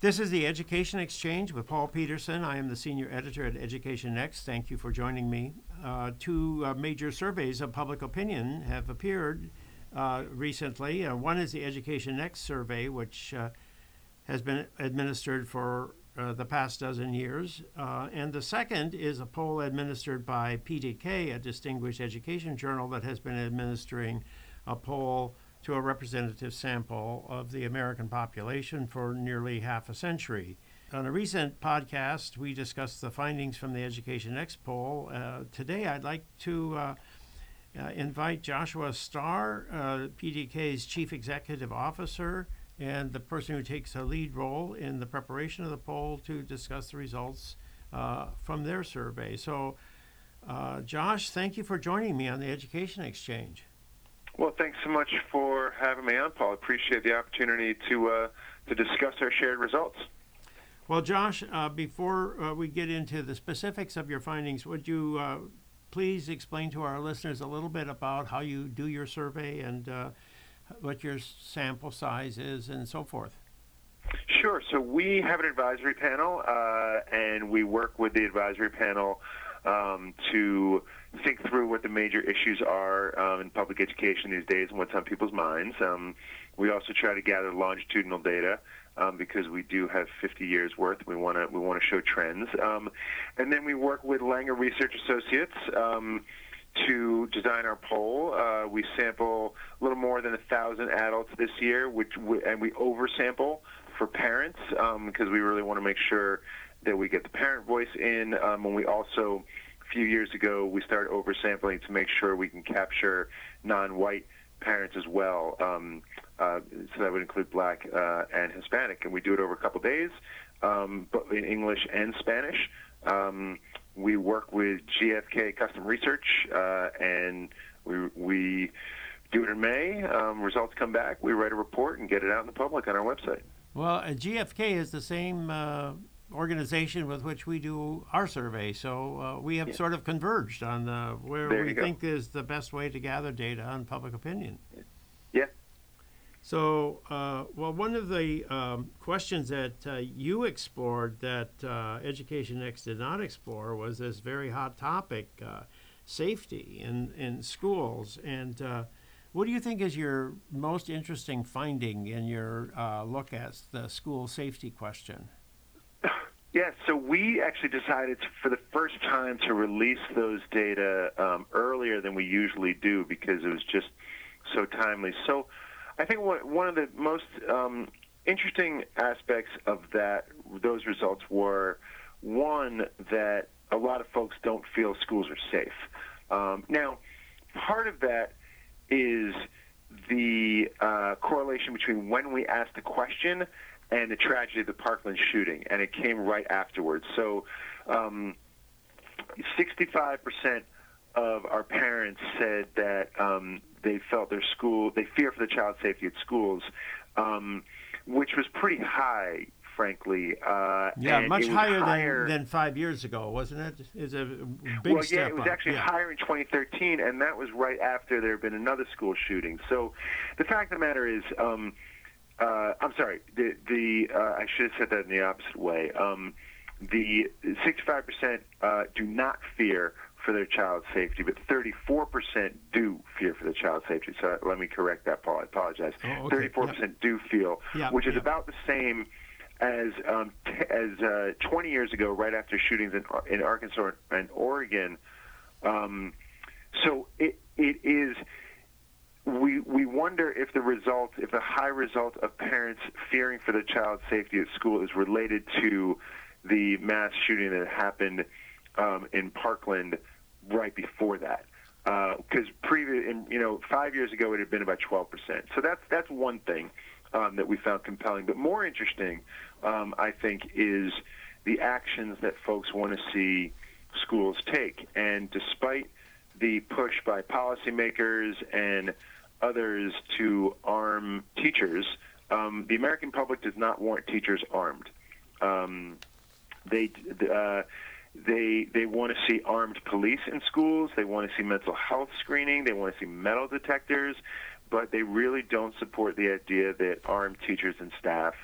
This is the Education Exchange with Paul Peterson. I am the senior editor at Education Next. Thank you for joining me. Uh, two uh, major surveys of public opinion have appeared uh, recently. Uh, one is the Education Next survey, which uh, has been administered for uh, the past dozen years. and the second is a poll administered by PDK, a distinguished education journal that has been administering a poll to a representative sample of the American population for nearly half a century. On a recent podcast, we discussed the findings from the Education Next poll. Uh, today, I'd like to uh, uh, invite Joshua Starr, uh, PDK's Chief Executive Officer, and the person who takes a lead role in the preparation of the poll to discuss the results uh, from their survey. So, uh, Josh, thank you for joining me on the Education Exchange. Well, thanks so much for having me on, Paul. Appreciate the opportunity to uh, to discuss our shared results. Well, Josh, uh, before uh, we get into the specifics of your findings, would you uh, please explain to our listeners a little bit about how you do your survey and uh, what your sample size is and so forth? Sure. So we have an advisory panel, uh, and we work with the advisory panel um, to think through what the major issues are um, in public education these days and what's on people's minds. Um, we also try to gather longitudinal data um, because we do have 50 years worth. We want to we want to show trends, um, and then we work with Langer Research Associates um, to design our poll. Uh, we sample a little more than a thousand adults this year, which we, and we oversample for parents because um, we really want to make sure that we get the parent voice in. Um, and we also, a few years ago, we started oversampling to make sure we can capture non-white parents as well. Um, uh, so that would include black uh, and Hispanic. And we do it over a couple days, um, but in English and Spanish. Um, we work with GFK Custom Research, uh, and we, we do it in May. Um, results come back. We write a report and get it out in the public on our website. Well, uh, GFK is the same uh, organization with which we do our survey. So uh, we have yeah. sort of converged on the, where there we think is the best way to gather data on public opinion. Yeah. So, uh, well, one of the um, questions that uh, you explored that uh, Education Next did not explore was this very hot topic uh, safety in, in schools. And uh, what do you think is your most interesting finding in your look at the school safety question? Yeah, so we actually decided for the first time to release those data um, earlier than we usually do because it was just so timely. So I think one of the most um, interesting aspects of that those results were one that a lot of folks don't feel schools are safe. Um, now, part of that is the uh, correlation between when we asked the question and the tragedy of the Parkland shooting, and it came right afterwards. So, um, 65% of our parents said that um, they felt their school, they fear for the child's safety at schools, um, which was pretty high, frankly. Uh, yeah, much higher, higher than, than, five years ago, wasn't it? It's a big well, yeah, it was up. actually yeah. higher in 2013, and that was right after there had been another school shooting. So the fact of the matter is, um, uh, I'm sorry. The the uh, I should have said that in the opposite way. Um, the 65% uh, do not fear for their child's safety, but 34% do fear for the child's safety. So let me correct that, Paul. I apologize. Oh, okay. 34% yep. do feel, which is about the same as um, t- as uh, 20 years ago, right after shootings in, in Arkansas and Oregon. Um, so it it is we we wonder if the result, if the high result of parents fearing for their child's safety at school is related to the mass shooting that happened um, in Parkland right before that. Because uh, previous, you know, five years ago it had been about 12%. So that's that's one thing um, that we found compelling. But more interesting, um, I think, is the actions that folks want to see schools take. And despite the push by policymakers and others to arm teachers. Um, the American public does not want teachers armed. Um, they uh, they they want to see armed police in schools. They want to see mental health screening. They want to see metal detectors, but they really don't support the idea that armed teachers and staff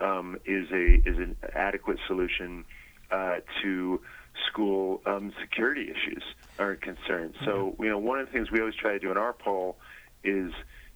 um, is a is an adequate solution uh, to school um, security issues or concerns. So you know, one of the things we always try to do in our poll is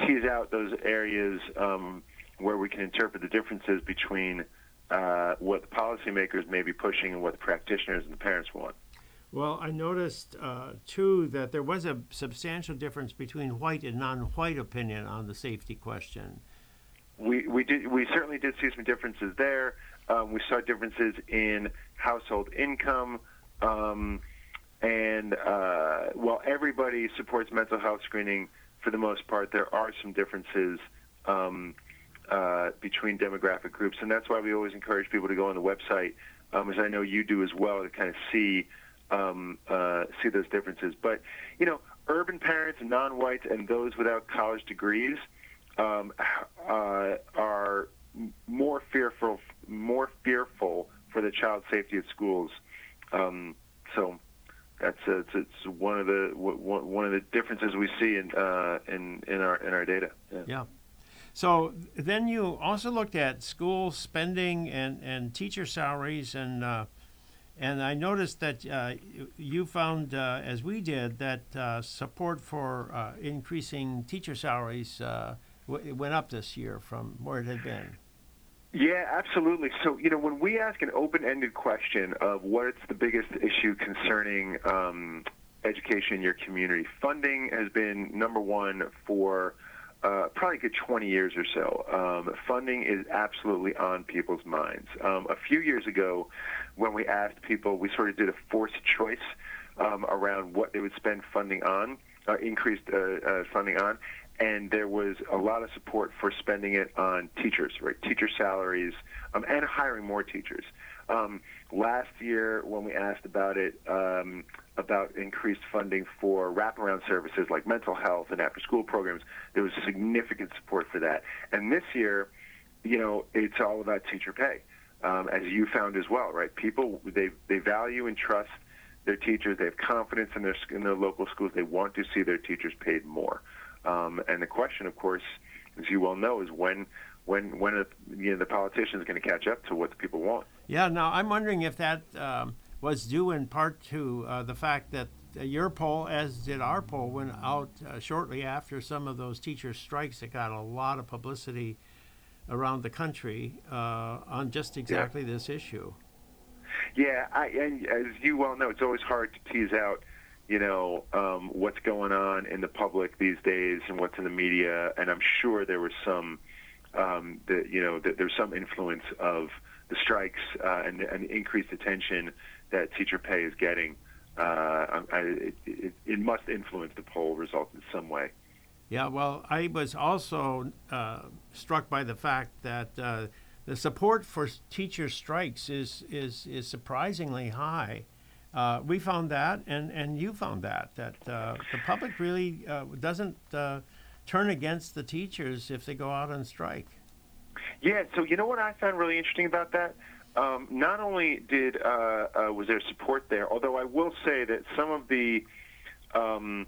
tease out those areas um, where we can interpret the differences between uh, what the policymakers may be pushing and what the practitioners and the parents want. Well, I noticed uh, too that there was a substantial difference between white and non-white opinion on the safety question. We we did we certainly did see some differences there. Um, we saw differences in household income, um, and uh, while everybody supports mental health screening for the most part, there are some differences. Um, uh, between demographic groups, and that's why we always encourage people to go on the website, um, as I know you do as well, to kind of see um, uh, see those differences. But you know, urban parents, and non-whites, and those without college degrees um, uh, are more fearful more fearful for the child safety at schools. Um, so that's uh, it's, it's one of the one of the differences we see in uh, in in our in our data. Yeah. yeah. So then you also looked at school spending and, and teacher salaries and uh, and I noticed that uh, you found, uh, as we did, that uh, support for uh, increasing teacher salaries uh, w- went up this year from where it had been. Yeah, absolutely. So, you know, when we ask an open ended question of what's the biggest issue concerning um, education in your community, funding has been number one for uh, probably a good 20 years or so. Um, funding is absolutely on people's minds. Um, a few years ago, when we asked people, we sort of did a forced choice um, around what they would spend funding on, uh, increased uh, uh, funding on, and there was a lot of support for spending it on teachers, right? Teacher salaries um, and hiring more teachers. Um, last year, when we asked about it, um, about increased funding for wraparound services like mental health and after-school programs, there was significant support for that. And this year, you know, it's all about teacher pay, um, as you found as well, right? People they they value and trust their teachers. They have confidence in their in their local schools. They want to see their teachers paid more. Um, and the question, of course, as you well know, is when when when you know, the politician is going to catch up to what the people want. Yeah. Now I'm wondering if that um, was due in part to uh, the fact that uh, your poll, as did our poll, went out uh, shortly after some of those teacher strikes that got a lot of publicity around the country uh, on just exactly yeah. this issue. Yeah, I, and as you well know, it's always hard to tease out you know um, what's going on in the public these days and what's in the media. And I'm sure there was some um, that you know that there's some influence of the strikes uh, and, and increased attention that teacher pay is getting. Uh, I, it, it, it, must influence the poll result in some way. Yeah, well, I was also uh, struck by the fact that uh, the support for teacher strikes is is is surprisingly high. Uh, we found that, and, and you found that, that uh, the public really doesn't turn against the teachers if they go out on strike. Yeah, so you know what I found really interesting about that? Um, not only did uh, uh, was there support there, although I will say that some of the um,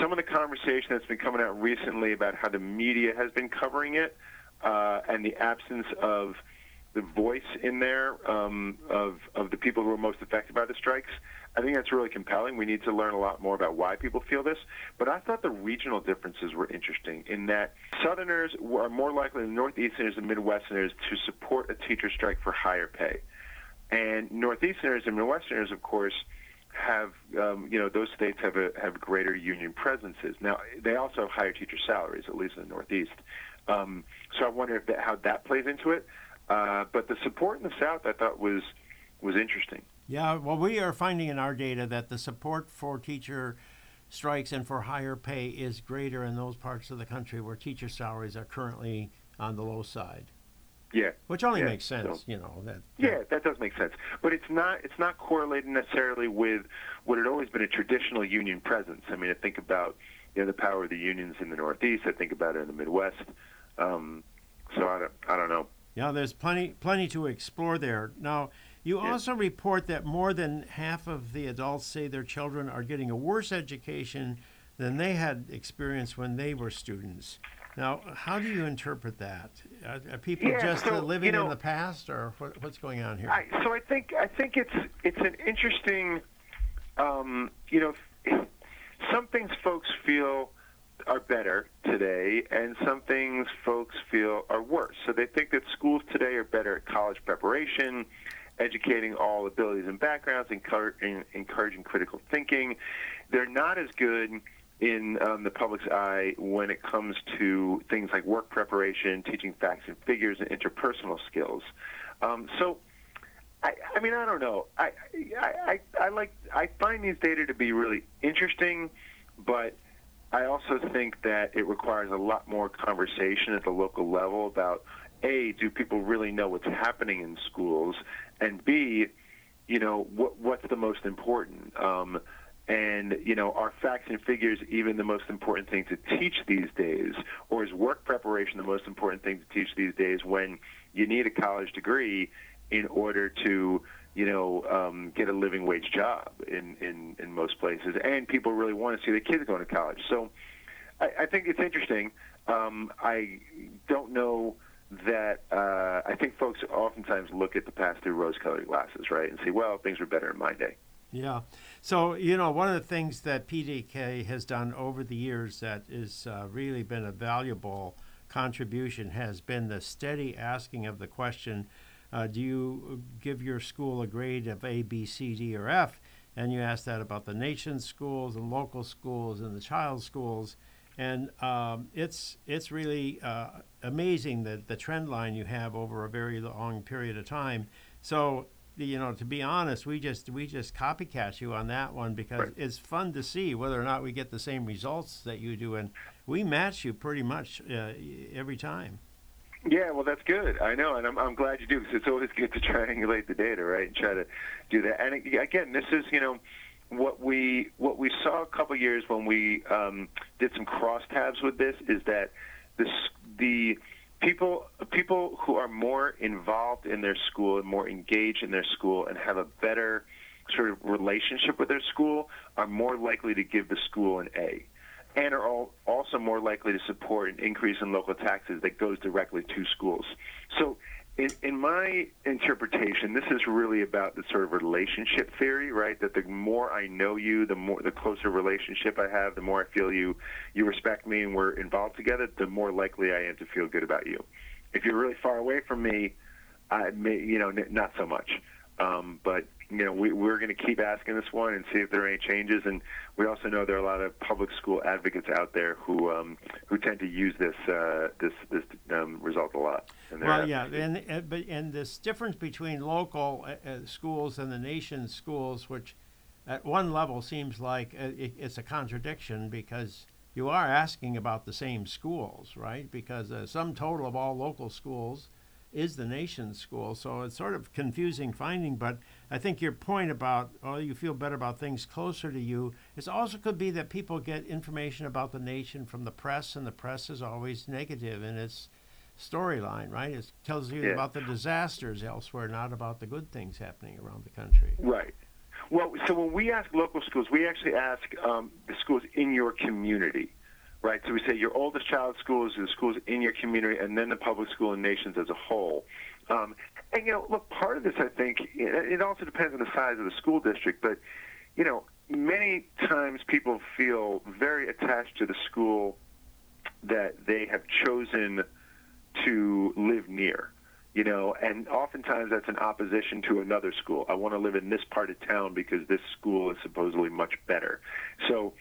some of the conversation that's been coming out recently about how the media has been covering it and the absence of the voice in there um, of of the people who are most affected by the strikes. I think that's really compelling. We need to learn a lot more about why people feel this. But I thought the regional differences were interesting in that Southerners are more likely than Northeasterners and Midwesterners to support a teacher strike for higher pay, and Northeasterners and Midwesterners, of course. Have um, you know those states have a, have greater union presences now? They also have higher teacher salaries, at least in the Northeast. Um, so I wonder if that, how that plays into it. Uh, but the support in the South, I thought, was was interesting. Yeah, well, we are finding in our data that the support for teacher strikes and for higher pay is greater in those parts of the country where teacher salaries are currently on the low side. Yeah, which only yeah. makes sense, so, you know. That yeah, that does make sense, but it's not it's not correlated necessarily with what had always been a traditional union presence. I mean, I think about you know the power of the unions in the Northeast. I think about it in the Midwest. Um, so I don't I don't know. Yeah, there's plenty plenty to explore there. Now, you yeah. also report that more than half of the adults say their children are getting a worse education than they had experienced when they were students. Now, how do you interpret that? Are, are people Yeah, just so, living you know- in the past, or what, what's going on here? I, so I think I think it's it's an interesting, um, you know, some things folks feel are better today, and some things folks feel are worse. So they think that schools today are better at college preparation, educating all abilities and backgrounds, encour- en- encouraging critical thinking. They're not as good in um, the public's eye when it comes to things like work preparation, teaching facts and figures, and interpersonal skills. Um, so. I, I mean, I don't know. I, I, I, I like. I find these data to be really interesting, but I also think that it requires a lot more conversation at the local level about a, do people really know what's happening in schools, and b, you know, what what's the most important. Um, and you know, are facts and figures even the most important thing to teach these days, or is work preparation the most important thing to teach these days when you need a college degree in order to you know um, get a living wage job in, in in most places, and people really want to see their kids going to college. So I, I think it's interesting. Um, I don't know that uh, I think folks oftentimes look at the past through rose-colored glasses, right, and say, well, things were better in my day. Yeah. So, you know, one of the things that PDK has done over the years that has uh, really been a valuable contribution has been the steady asking of the question uh, Do you give your school a grade of A, B, C, D, or F? And you ask that about the nation's schools and local schools and the child's schools. And um, it's it's really uh, amazing that the trend line you have over a very long period of time. So you know, to be honest, we just we just copycat you on that one because Right. it's fun to see whether or not we get the same results that you do, and we match you pretty much uh, every time. Yeah, well, that's good. I know, and I'm, I'm glad you do because it's always good to triangulate the data, right, and try to do that. And again, this is you know what we what we saw a couple years when we um, did some crosstabs with this is that this the people people who are more involved in their school and more engaged in their school and have a better sort of relationship with their school are more likely to give the school an A and are all, also more likely to support an increase in local taxes that goes directly to schools. So, in, in my interpretation, this is really about the sort of relationship theory, right? That the more I know you, the more the closer relationship I have, the more I feel you you respect me and we're involved together, the more likely I am to feel good about you. If you're really far away from me, I may, you know, n- not so much. Um, but you know, we, we're going to keep asking this one and see if there are any changes. And we also know there are a lot of public school advocates out there who um, who tend to use this uh, this this um, result a lot. Well, yeah, and and- but and this difference between local uh, uh, schools and the nation's schools, which at one level seems like uh, it, it's a contradiction because you are asking about the same schools, right? Because the sum total of all local schools is the nation's school, so it's sort of confusing finding. But I think your point about oh, you feel better about things closer to you. It also could be that people get information about the nation from the press, and the press is always negative in its storyline, right? It tells you Yeah. about the disasters elsewhere, not about the good things happening around the country. Right. Well, so when we ask local schools, we actually ask um, the schools in your community, right? So we say your oldest child schools, the schools in your community, and then the public school and nations as a whole. Um, and you know, look, part of this, I think, it, it also depends on the size of the school district, but you know, many times people feel very attached to the school that they have chosen to live near you know, and oftentimes that's in opposition to another school. I want to live in this part of town because this school is supposedly much better. So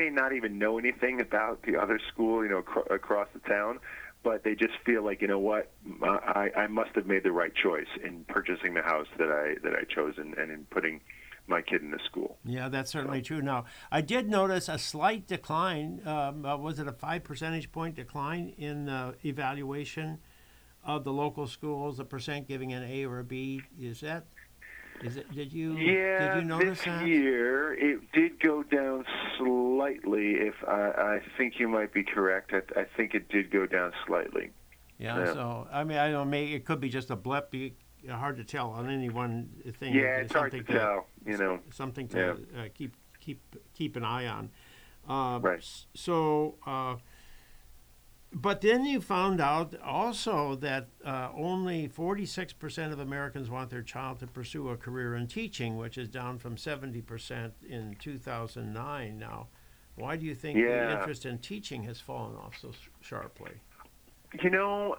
may not even know anything about the other school, you know, acro- across the town, but they just feel like, you know what, I, I must have made the right choice in purchasing the house that I that I chose and, and in putting my kid in this school. Yeah, that's certainly true. Now, I did notice a slight decline. Um, uh, was it a five percentage point decline in uh, evaluation of the local schools? A percent giving an A or a B. Is that? Is it? Did you? Yeah, Did you notice this that? year it did go down slightly. If I, I think you might be correct, I, I think it did go down slightly. Yeah, Yeah. So I mean, I don't. Maybe it could be just a blip. Be hard to tell on any one thing. Yeah, it's hard to something tell. You know, something to uh, keep keep keep an eye on. Uh, Right. So, uh, But then you found out also that uh, only 46% of Americans want their child to pursue a career in teaching, which is down from 70% in 2009 now. Why do you think the interest in teaching has fallen off so sharply? You know,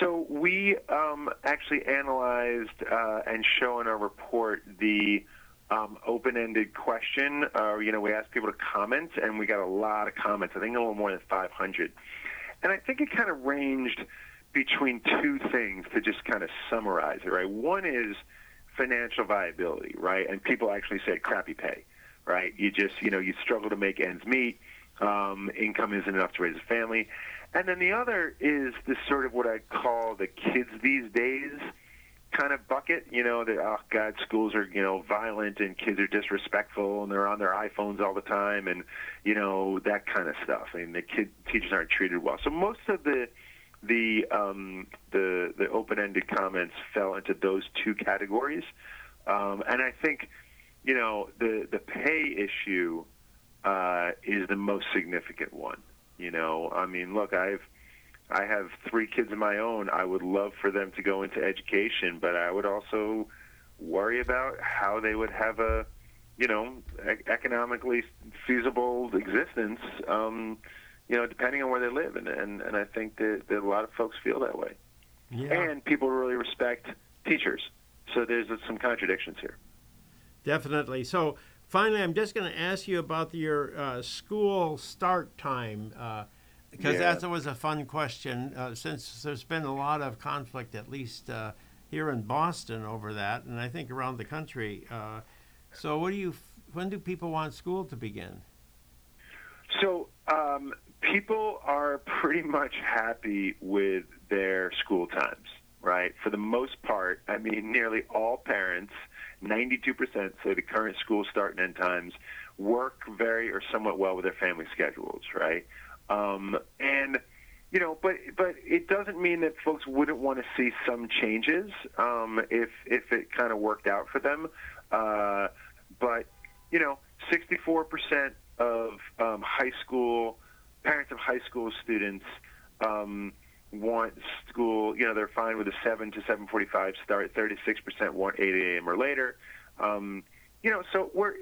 so we um, actually analyzed uh, and show in our report the um, open-ended question. Uh, you know, we asked people to comment, and we got a lot of comments. I think a little more than 500. And I think it kind of ranged between two things to just kind of summarize it, right? One is financial viability, right? And people actually said crappy pay, right? You just, you know, you struggle to make ends meet. Um, income isn't enough to raise a family. And then the other is this sort of what I call the kids these days kind of bucket. You know, that oh god, schools are you know violent and kids are disrespectful and they're on their iPhones all the time and you know that kind of stuff. I mean, the kid teachers aren't treated well. So most of the the um, the the open-ended comments fell into those two categories, um, and I think you know the the pay issue uh, is the most significant one. You know, I mean, look, I've I have three kids of my own. I would love for them to go into education, but I would also worry about how they would have a, you know, e- economically feasible existence. Um, you know, depending on where they live, and and, and I think that, that a lot of folks feel that way. Yeah, And people really respect teachers, so there's some contradictions here. definitely. So finally, I'm just going to ask you about your uh, school start time. Uh, because Yeah. that was a fun question. Uh, since there's been a lot of conflict, at least uh, here in Boston, over that, and I think around the country. Uh, so, what do you? When do people want school to begin? So um, people are pretty much happy with their school times, right? For the most part, I mean, nearly all parents, 92% say the current school start and end times work very or somewhat well with their family schedules, right? Um, and you know, but but it doesn't mean that folks wouldn't want to see some changes um, if if it kind of worked out for them. Uh, but you know, 64% of um, high school parents of high school students um, want school. You know, they're fine with a 7 to 7:45 start. 36% want 8 a.m. or later. Um, you know, so we're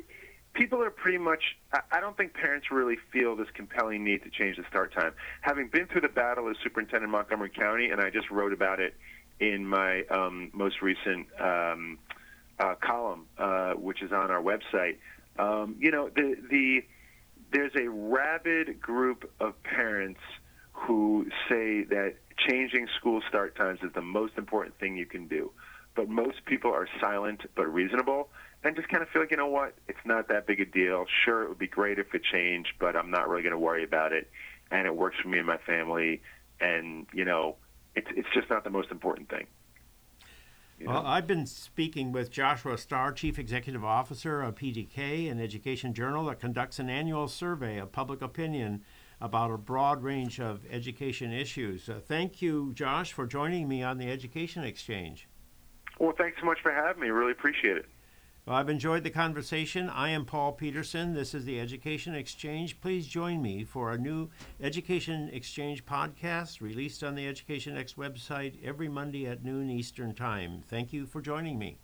people are pretty much. I, don't think parents really feel this compelling need to change the start time. Having been through the battle as superintendent in Montgomery County, and I just wrote about it in my um, most recent um, uh, column, uh, which is on our website. Um, you know, the the there's a rabid group of parents who say that changing school start times is the most important thing you can do. But most people are silent but reasonable and just kind of feel like, you know what, it's not that big a deal. Sure, it would be great if it changed, but I'm not really going to worry about it. And it works for me and my family. And, you know, it's, it's just not the most important thing. You know? Well, I've been speaking with Joshua Starr, Chief Executive Officer of PDK, an education journal that conducts an annual survey of public opinion about a broad range of education issues. Uh, thank you, Josh, for joining me on the Education Exchange. Well, thanks so much for having me. Really appreciate it. Well, I've enjoyed the conversation. I am Paul Peterson. This is the Education Exchange. Please join me for a new Education Exchange podcast released on the Education Next website every Monday at noon Eastern Time. Thank you for joining me.